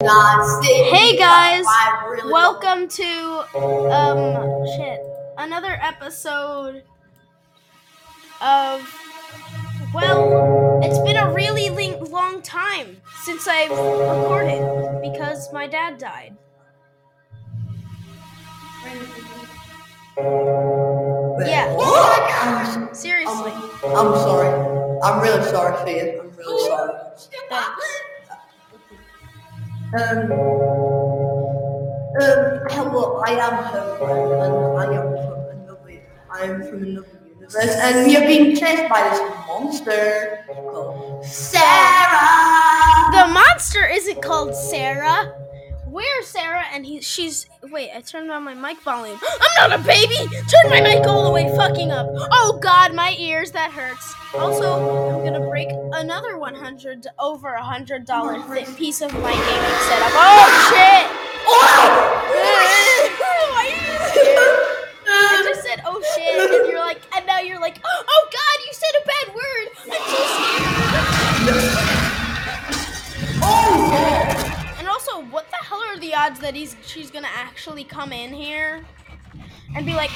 Hey guys, welcome to um shit another episode of well it's been a really long time since I've recorded because my dad died. Yeah. What? Seriously. I'm, I'm sorry. I'm really sorry, Finn. I'm really sorry. Um, um, well, I am home, and I am from another, I am from another universe, and we are being chased by this monster called Sarah. The monster isn't called Sarah where's Sarah? And he, she's, wait, I turned on my mic volume. I'm not a baby! Turn my mic all the way fucking up. Oh God, my ears, that hurts. Also, I'm gonna break another 100, over a $100 piece of my gaming setup. Oh shit! that he's she's gonna actually come in here and be like,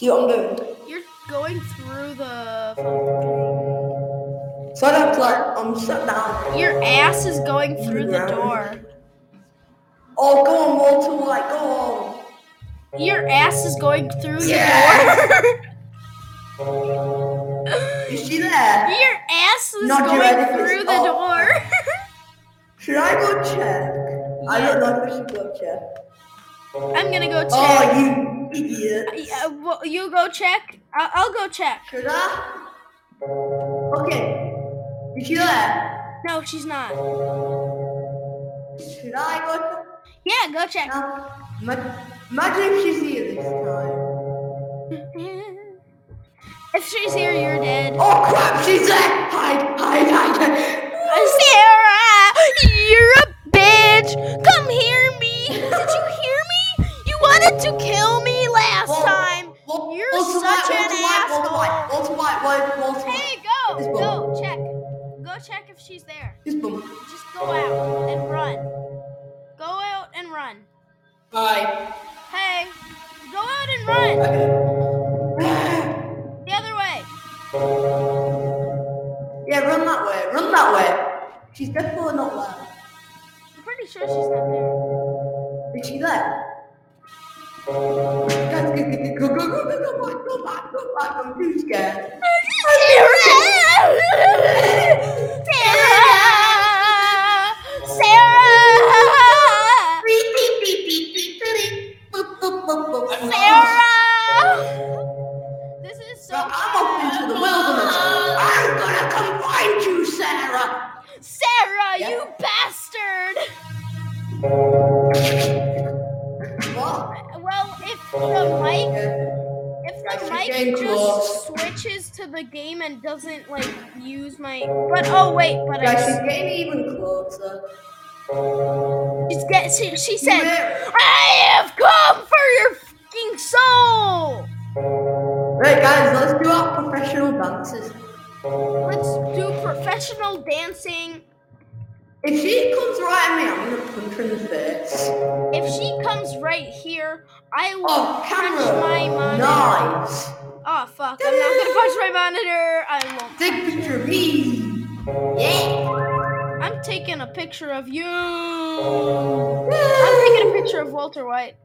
You're going through the. Shut up, Clark. Um, shut down. Your ass is going through the door. Oh, go on, roll to like, go on. Your ass is going through yeah. your door. you see that? Your ass is Not going through the oh. door. Should I go check? Yeah. I don't know if I should go check. I'm gonna go oh, check. Oh, you idiots. Yeah, uh, you go check. I'll, I'll, go check. Should I? Okay. Did she hear? No, she's not. Should I go check? Yeah, go check. No, imagine if she's here this time. if she's here, you're dead. Oh crap, she's there! Hide, hide, hide! Uh, Sarah, you're a bitch! Come hear me! Did you hear me? You wanted to kill me! Last Whoa, time. Wal- You're Walter such an White, White, White. Hey, go, go, check, go check if she's there. This boom. Just go out and run. Go out and run. Bye. Hey, go out and run. The other way. yeah, run that way, run that way. She's definitely not there. I'm pretty sure she's not there. Is she there? Sarah! Yeah. you bastard! What? Well, if the mic if the mic just switches to the game and doesn't like use my but oh wait, but I. Guys, she's getting even closer. she's get she, she said I have come for your fucking soul. Right, guys, let's do our professional dances. Let's do professional dancing. If she comes right at me, I'm gonna punch her in the face. If she comes right here, I will Oh, punch camera. my monitor. Nice. Oh fuck! I'm not gonna punch my monitor. I won't. Take a picture of me. Yeah. I'm taking a picture of you. I'm taking a picture of Walter White.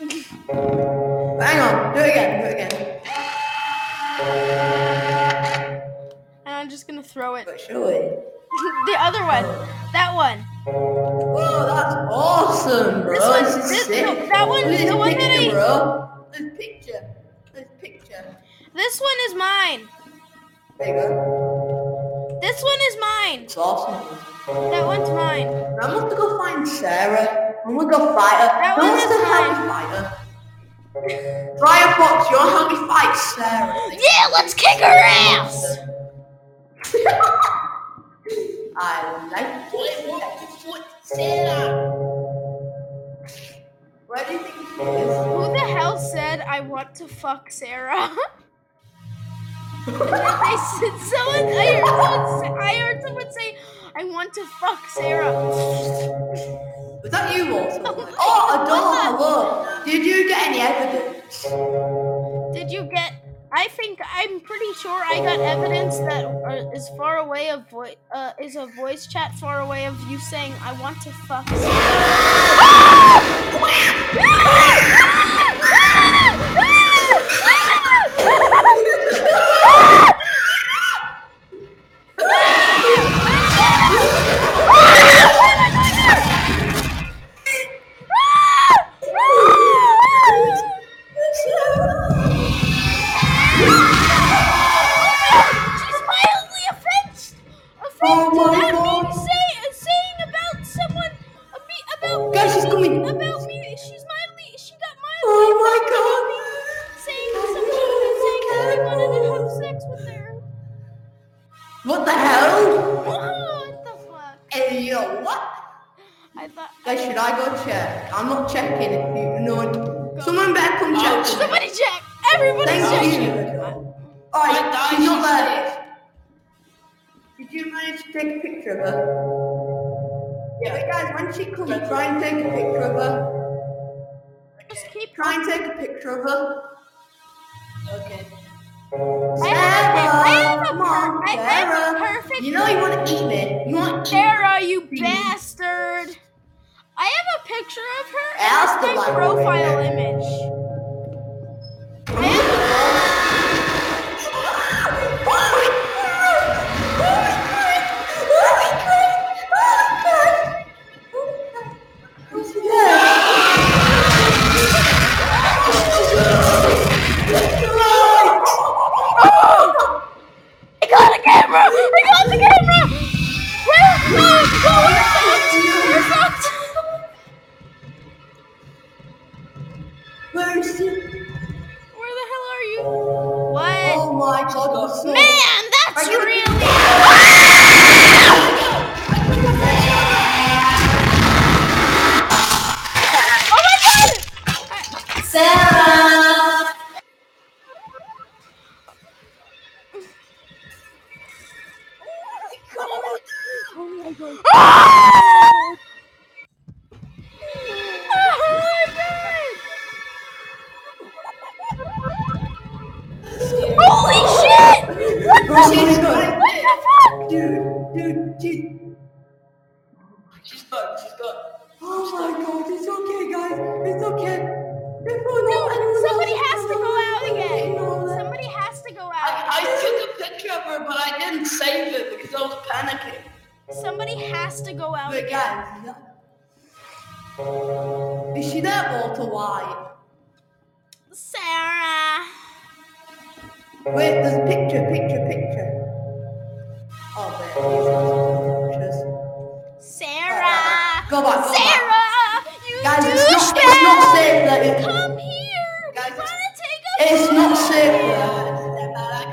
Hang on, do it again, do it again. I'm just gonna throw it. But surely. the other one. That one. Whoa, that's awesome, bro. This one- This this- sick. no, that one- at the this one that I- bro. This picture. This picture. This one is mine. There you go. This one is mine. It's awesome. That one's mine. I'm going to go find Sarah. I'm to go fight her. That Who one is mine. fight her? Fox, you want to help me fight Sarah? Yeah, let's kick her ass. I like it. Sarah. Where do you think she is? Who the hell said I want to fuck Sarah? And then they said someone. I heard someone say, I heard someone say I want to fuck Sarah. Was that you, Walter? Oh Oh, a God. door. Hello. Did you get any evidence? Did you get? I think I'm pretty sure I got evidence that uh, is far away of vo- uh, is a voice chat far away of you saying I want to fuck. What the hell? What the fuck? Hey, yo, what? I thought. Guys, should I go check? I'm not checking if you know. Someone better come oh, check. Somebody check. Everybody Thank check. you. Alright, she's not there. Did you manage to take a picture of her? Yeah, but guys, when she comes, try and take a picture of her. Just keep. Try and take a picture of her. Okay. Come on, I- I have a Sarah. perfect- You know you want to eat me. You want Sarah, you bastard! I have a picture of her and Ask my profile image. Sarah. Wait, there's a picture, picture, picture. Oh, there. Pictures. Sarah. Go back, go back. Sarah, you Guys, it's not, it's not safe that it, Come here. Guys, I wanna take a it's not safe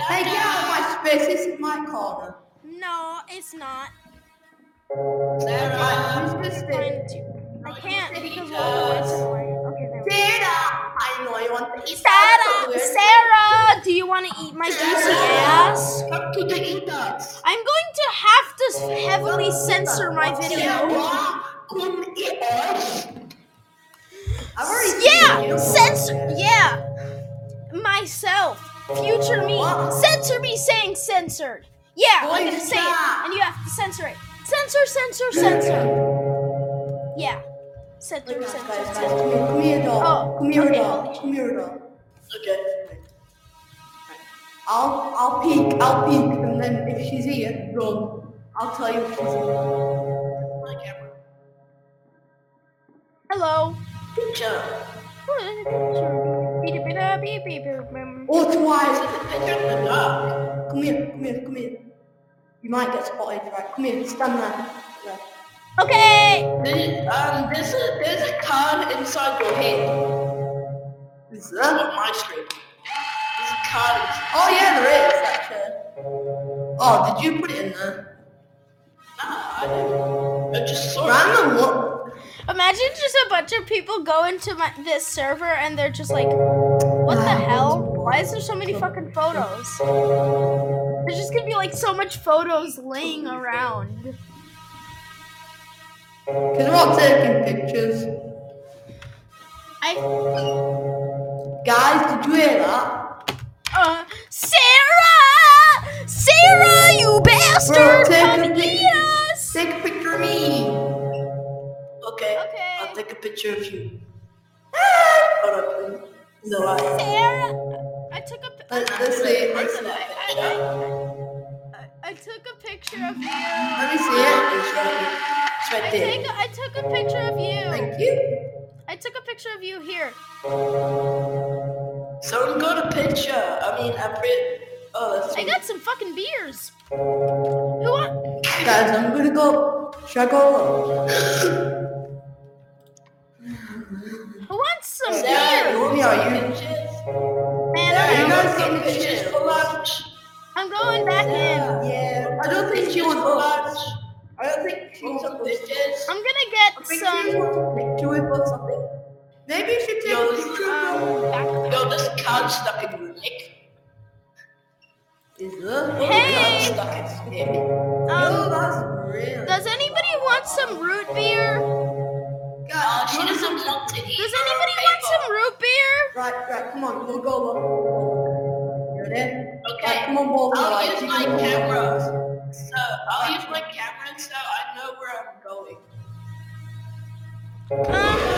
Hey, get out of my space, this is my corner. No, it's not. Sarah, this Trying thing? to. I can't because we're all the way to Hawaii. Okay, there we go. Sarah! I know you want to eat Sarah, Sarah, do you want to eat my juicy ass? come to the eaters. I'm going to have to heavily censor my video. Sarah, eat us. Yeah, censor. Yeah, myself, future me. Censor me saying censored. Yeah, I'm gonna say it, and you have to censor it. Censor, censor, censor. Yeah, censor, guys, guys, come here, come here, dog. Oh, come here, okay, dog. Come here, dog. Okay. I'll, I'll peek, I'll peek, and then if she's here, run. I'll tell you if she's here. My camera. Hello. Picture. Oh, twice. Picture in the dark. Come here, come here, come here. You might get spotted, right? Come here, stand there. there. Okay. There- Um, there's a, there's a card inside your head. Is That's there? on my screen. There's a card inside. Oh yeah, there is actually. Oh, did you put it in there? Nah, I didn't. I just saw it. Random look. Imagine just a bunch of people go into my, this server and they're just like, what the hell? Why is there so many fucking photos? There's just gonna be like so much photos laying around. Cause we're all taking pictures. I Guys, did you hear that? uh Sarah! Sarah, you bastard! Bro, take a us! Take a picture of me. Okay. Okay. I'll take a picture of you. Hold up, please. Is? Sarah! I took a pi- Let's, let's see. Let's see. I, I, I took a picture of you. Let me see it. It's right here. It's I take I took a picture of you. Thank you. I took a picture of you here. Someone got a picture. I mean, I print. Oh, that's I got some fucking beers. Who want? Guys, I'm gonna go. Should I go? Who wants some Sarah, beer? want Yeah, you- Man, Sarah, you want some pictures for lunch? I'm going back in. Yeah. I don't think she was for lunch. I don't think she Want was some up. pictures? I'm gonna I get think she some. wants a picture with or something. Maybe you should take Yo, a picture. Um. Yo, this card's stuck in your neck. Is there? Hey! Card's stuck in your neck. Oh, Um, that's real. does anybody want some root beer? Uh, Guys, she doesn't want to eat. Does her anybody want some root beer? Right, right, come on, we'll go look. You ready? Okay. Right, come on, both I'll use my camera. So I'll use my camera so I know where I'm going. Um,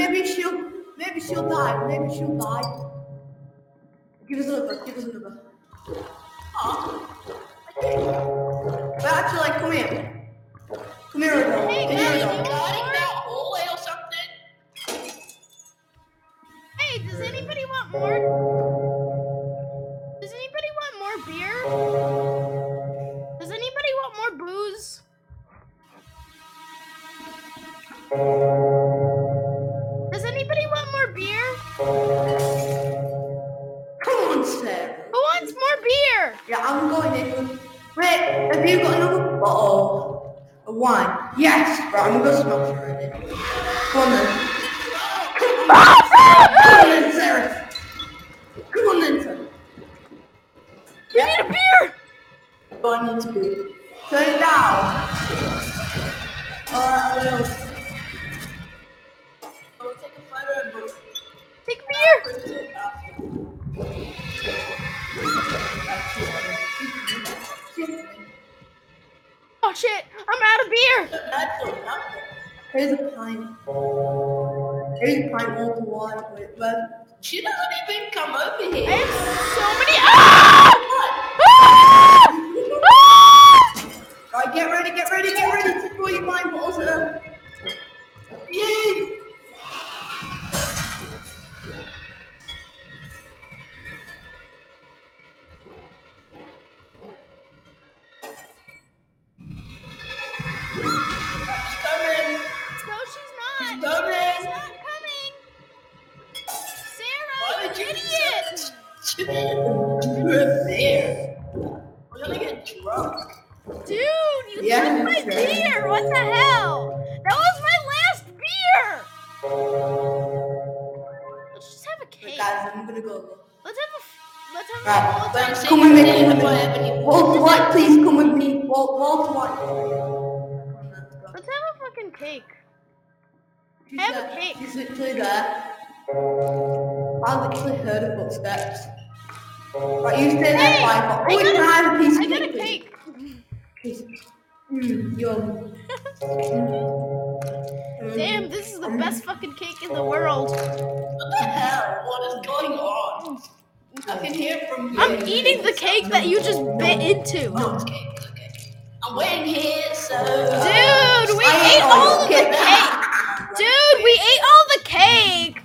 Maybe she'll, maybe she'll die. Maybe she'll die. Give us another. Give us another. But actually, come here. Come here, Adele. Hey, Come here, you Adele. want Cutting more? that hallway or something? Hey, does anybody want more? Does anybody want more beer? Does anybody want more booze? Have got another bottle of wine? Yes. Right, I'm gonna her it. Come on then. Come on then, Sarah. Come on then, Sarah. We need a beer. Oh, I need to be. Turn it down. Alright, I will. Oh shit, I'm out of beer. All. Here's a pint. Here's a pint all the wine. Wait, where? She doesn't even come over I here. have so many. Ah! Ah! Ah! Right, get ready, get ready, get ready to throw your wine bottles at. Yay! Right, a. Don't Let's say have Come with me, come with me. have any please come with me. Wal- Walter White. let's have a fucking cake. She's Have a cake. She's literally there. I literally heard her footsteps. Right, you stay there, Hey, five. I Oh, you can a- have a piece of I got a cake. Please. Mm, yum. Mm. Damn, this is the best fucking cake in the world. What the hell? What is going on? I can hear from here. I'm eating the cake that you just bit into. No, it's cake. Okay. I'm waiting here, so. Dude, we I ate all of the cake. cake. Dude, we ate all the cake.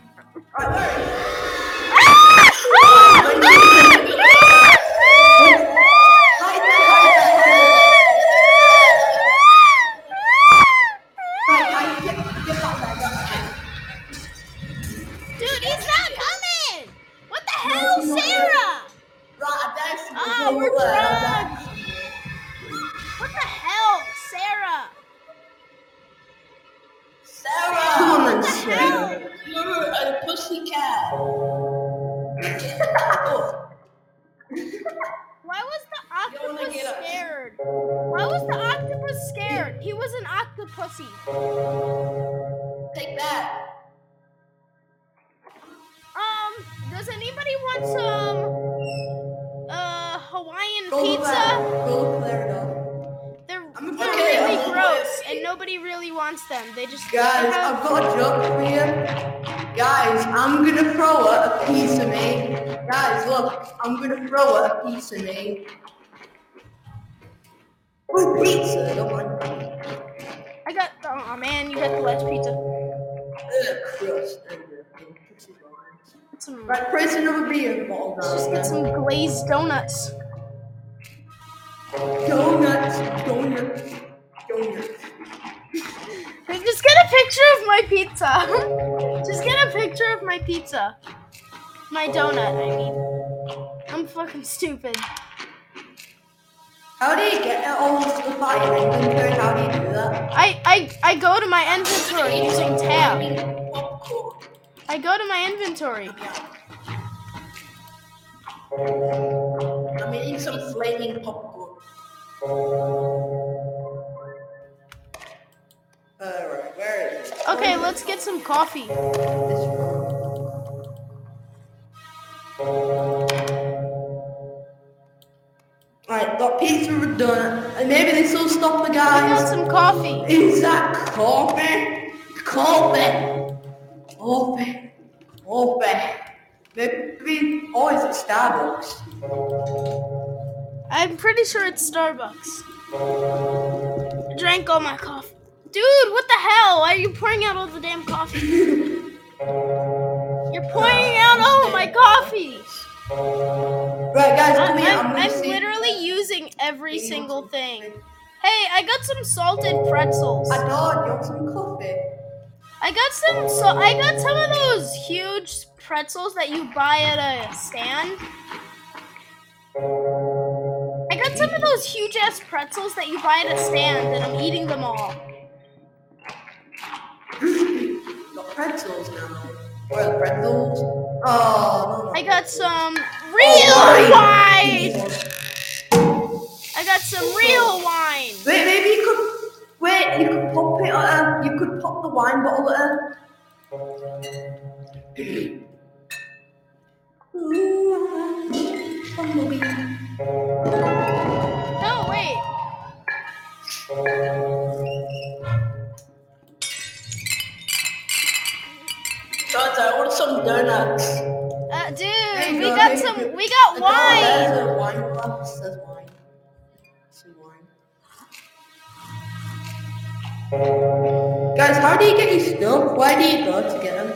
Oh, pizza, don't mind. I got. Oh, oh man, you got the last pizza. Get some, Right, place another beer let's just get some glazed donuts. Donuts, donuts, donuts. Just get a picture of my pizza. just get a picture of my pizza. My donut, I mean. I'm fucking stupid. How do you get all this stuff out of your inventory? How do you do that? I, I, I go to my inventory using tab. I go to my inventory. I'm eating some flaming popcorn. Alright, where is it? Okay, let's get some coffee. Alright, got pizza with donut. I And maybe this will stop the I got some coffee. Is that coffee? Coffee. Coffee. Coffee. Maybe, or is it Starbucks? I'm pretty sure it's Starbucks. I drank all my coffee. Dude, what the hell? Why are you pouring out all the damn coffee? You're pouring out all my coffee. Right, guys, here. I'm, I'm literally using every single thing. Hey, I got some salted pretzels. I know, you want some coffee? I got some. So I got some of those huge pretzels that you buy at a stand. I got some of those huge ass pretzels that you buy at a stand, and I'm eating them all. Got pretzels now. The pretzels? Oh, no, no. I got some Oh, real wine. wine. I got some real wine. Wait, maybe you could. Wait, you could pop it. Uh, you could pop the wine bottle at her. Bumblebee. No, wait. Some donuts. Uh, dude, you we got some. We got wine. wine. Says wine. Some wine. Guys, how do you get your stuff? Where do you go to get them?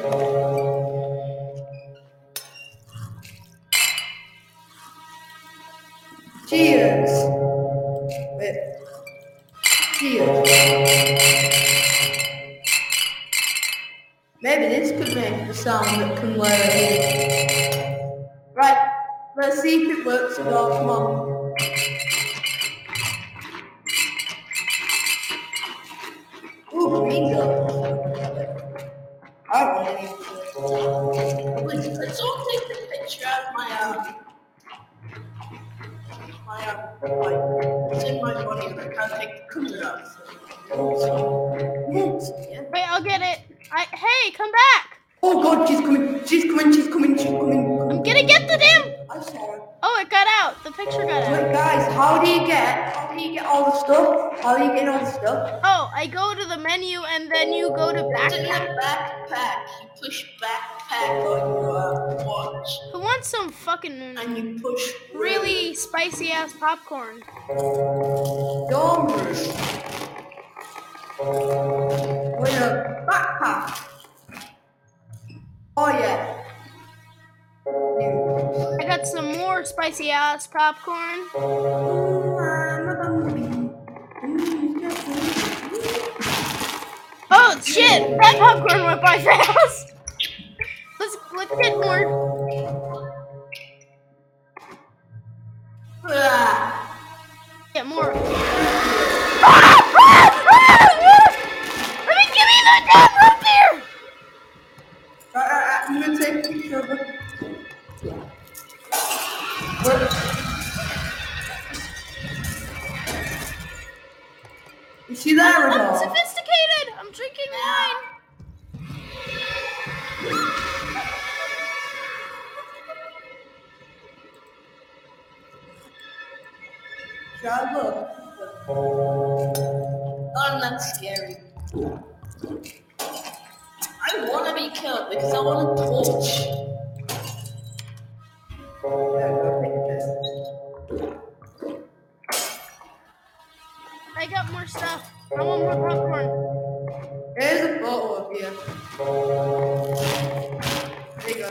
Cheers. Wait. Cheers. Maybe this could make the sound that can work. Right, let's see if it works or not. Come on. God, she's coming, she's coming, she's coming, she's coming. I'm gonna get the damn. I saw her. Oh, it got out. The picture got out. Wait, guys, how do you get, how do you get all the stuff? How do you get all the stuff? Oh, I go to the menu and then you go to backpack. the backpack. You push backpack on your uh, watch Who wants some fucking and you push really spicy ass popcorn? Yummy. Wait a backpack. Oh yeah. I got some more spicy ass popcorn. Oh shit! That popcorn went by fast. Let's let's get more. Ah. Get more. Ah! Ah! Ah! Let me give me the damn root beer. Is she there at I'm all? sophisticated. I'm drinking wine. Look? Oh, that's scary. I want to be killed because I want to torch. Yeah, go picture. I got more stuff. I want more popcorn. There's a photo of you. There you go.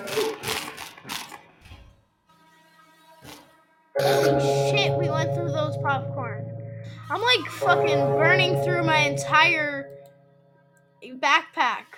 Holy shit, we went through those popcorn. I'm like fucking burning through my entire backpack.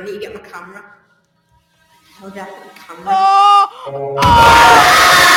Hang I need to get my camera. How do I put the camera? Oh! Sarah!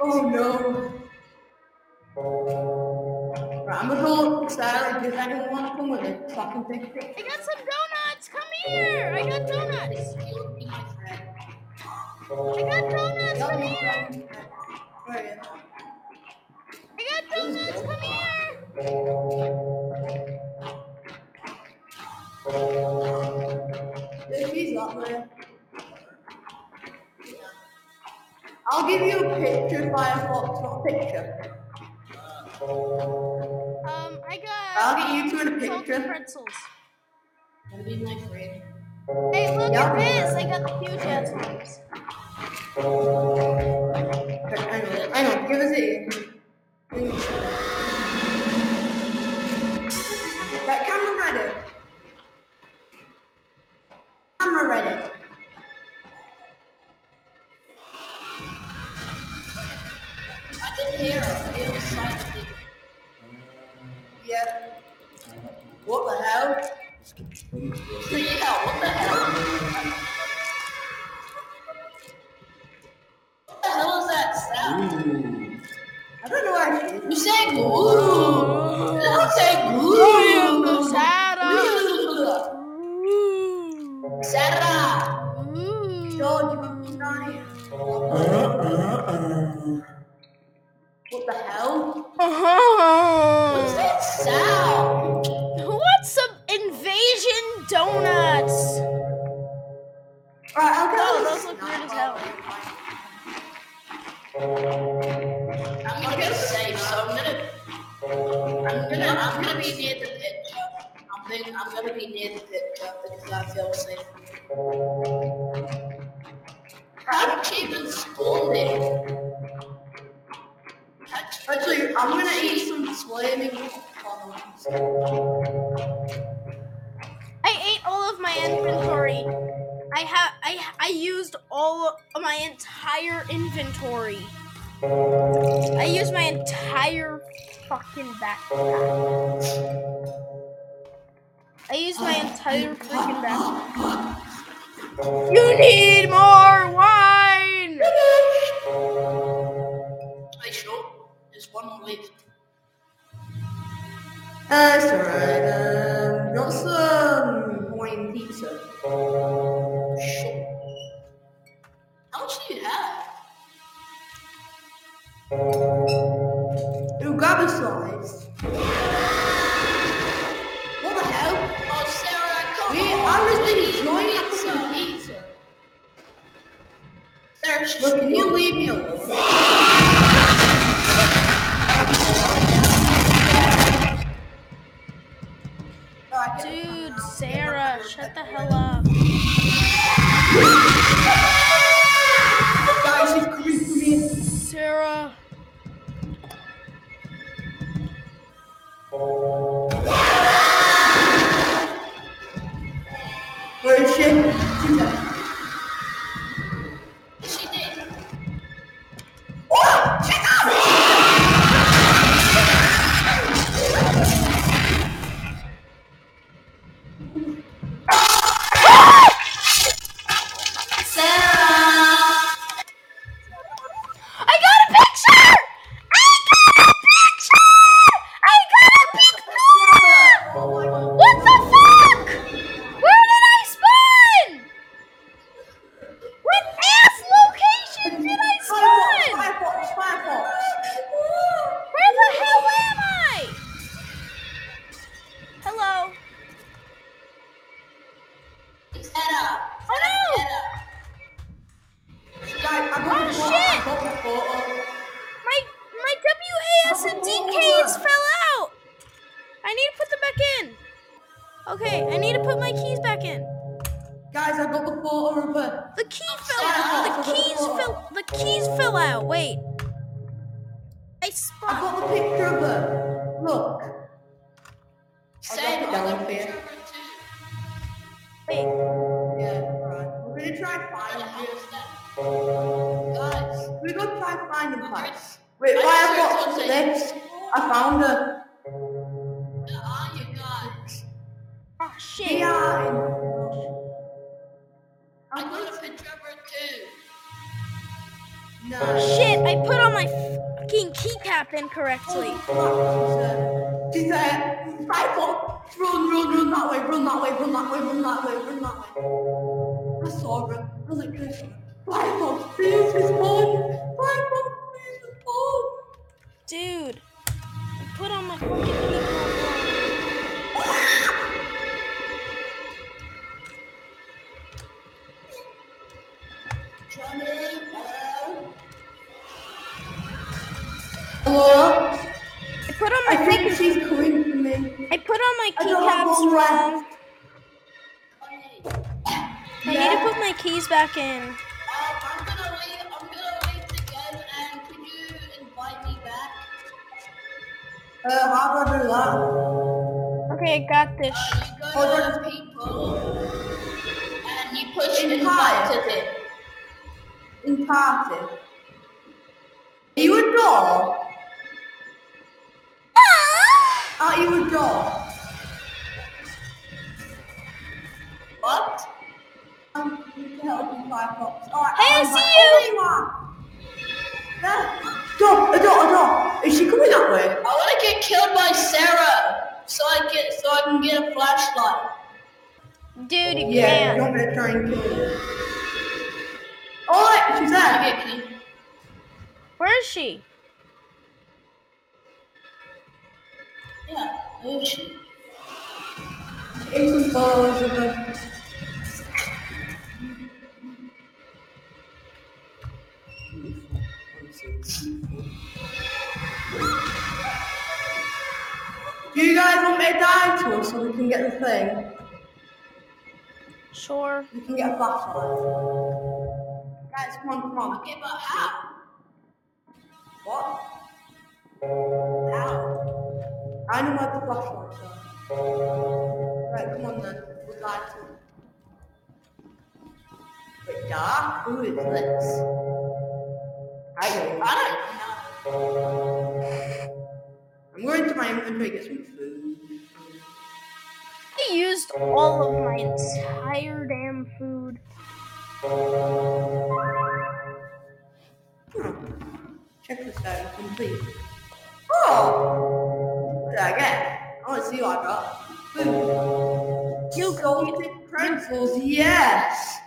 Oh no. Right, I'm gonna go upstairs. Does anyone want to come with me so I can take a picture? I got some donuts. Come here. I got donuts. You'll be my friend. I got donuts. Come here. I got donuts. Come here. If he's up there. I'll give you a picture, Firefox, not a picture. Um, I got I'll get you two in a picture. pretzels. Gonna be my friend. Hey, look Yeah. at this. I got the huge ass ones. I know, I know, give us it. That camera ready. Camera ready. Yeah. What the hell? Yeah, what the hell? What the hell is that sound? I don't know is. You say glue. Oh, I I used all of my entire inventory. I used my entire fucking backpack. I used my entire freaking backpack. You need more wine. Are you sure? There's one more left. That's alright, um, got some Hawaiian pizza. Sure. Much do you have? Ooh, grab. What the hell? Oh, Sarah, come We, on. I was we really need enjoying some pizza. Sarah, Look, can you leave me alone? Dude, Sarah, shut the hell up. Oh. Guys, I got the photo of her. The key fell out. The keys fell. The keys fell out. Wait. I I got the picture of her. Look. Same, I got I the picture. picture of her too. Wait. Yeah, right. We're gonna try Where the finding hell him. Guys, We're gonna try finding her. where's- Wait, I Firefox, searched what's on this? I found her. where are you guys? Oh shit. Here. I got a picture of her too. No. Oh. Shit. I put on my fucking keycap incorrectly. She said, Firefox, run, run, run that way, run that way, run that way, run that way, run that way. I saw her. I was like, Chris, Firefox, please respond. Firefox, please respond. Dude. I put on my fucking keycap. Hello? I put on my I think she's coming to me. I put on my I don't have keycaps wrong. I need to put my keys back in. I'm gonna leave. I'm gonna leave the and could you invite me back? Uh, how do I do that? Okay, I got this. Uh, you go to people, and you push In invite fire. to it. In party. Are you a dog? Are you a dog? What? Um, you can help me Firefox. Alright, Hey, I see invite- you. Oh, there you are. Dog, a dog, a dog. Is she coming that way? I want to get killed by Sarah, so I get so I can get a flashlight. Dude, you Yeah, you can't. want me to try and kill her? Alright, she's there. I get killed. Where is she? Yeah, where is she? Take some photos of her. Do you guys want me to die to us so we can get the thing? Sure. We can get a flashlight. Guys, come on, come on. Okay, but how? What? How? I know where the flashlights are. Right, come on then. We'll die to. Wait, dark? Who is this? I don't I don't know. I'm going to my inventory get some food. I used all of my entire damn food. Huh. Check this out, complete. Oh! Did I want to see what I got. Food. You salted pretzels, yes!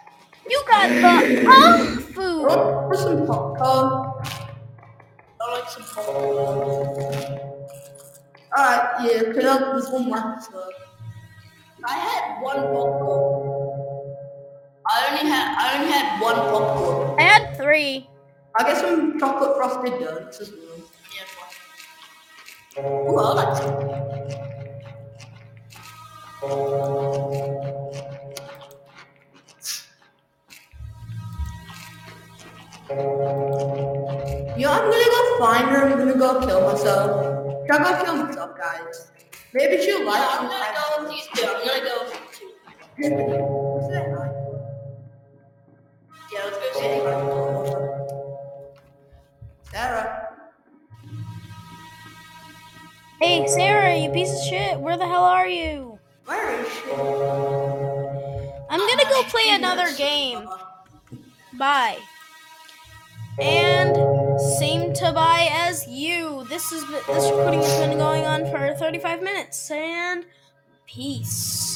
You got the punk food. Oh, for some popcorn. I like some popcorn. Alright, yeah, because there's one left, so. I had one popcorn. I only had I only had one popcorn. I had three. I'll get some chocolate frosted donuts as well. Yeah, one. Ooh, I like some. You know, I'm gonna go find her. I'm gonna go kill myself. I go kill myself, guys? Maybe she'll like I'm gonna go with these two. I'm gonna go with two. What's that? Yeah, let's go Hey, Sarah, you piece of shit. Where the hell are you? Where is she? I'm gonna go play another game. Bye. And same to bye as you. This is this recording has been going on for 35 minutes and peace.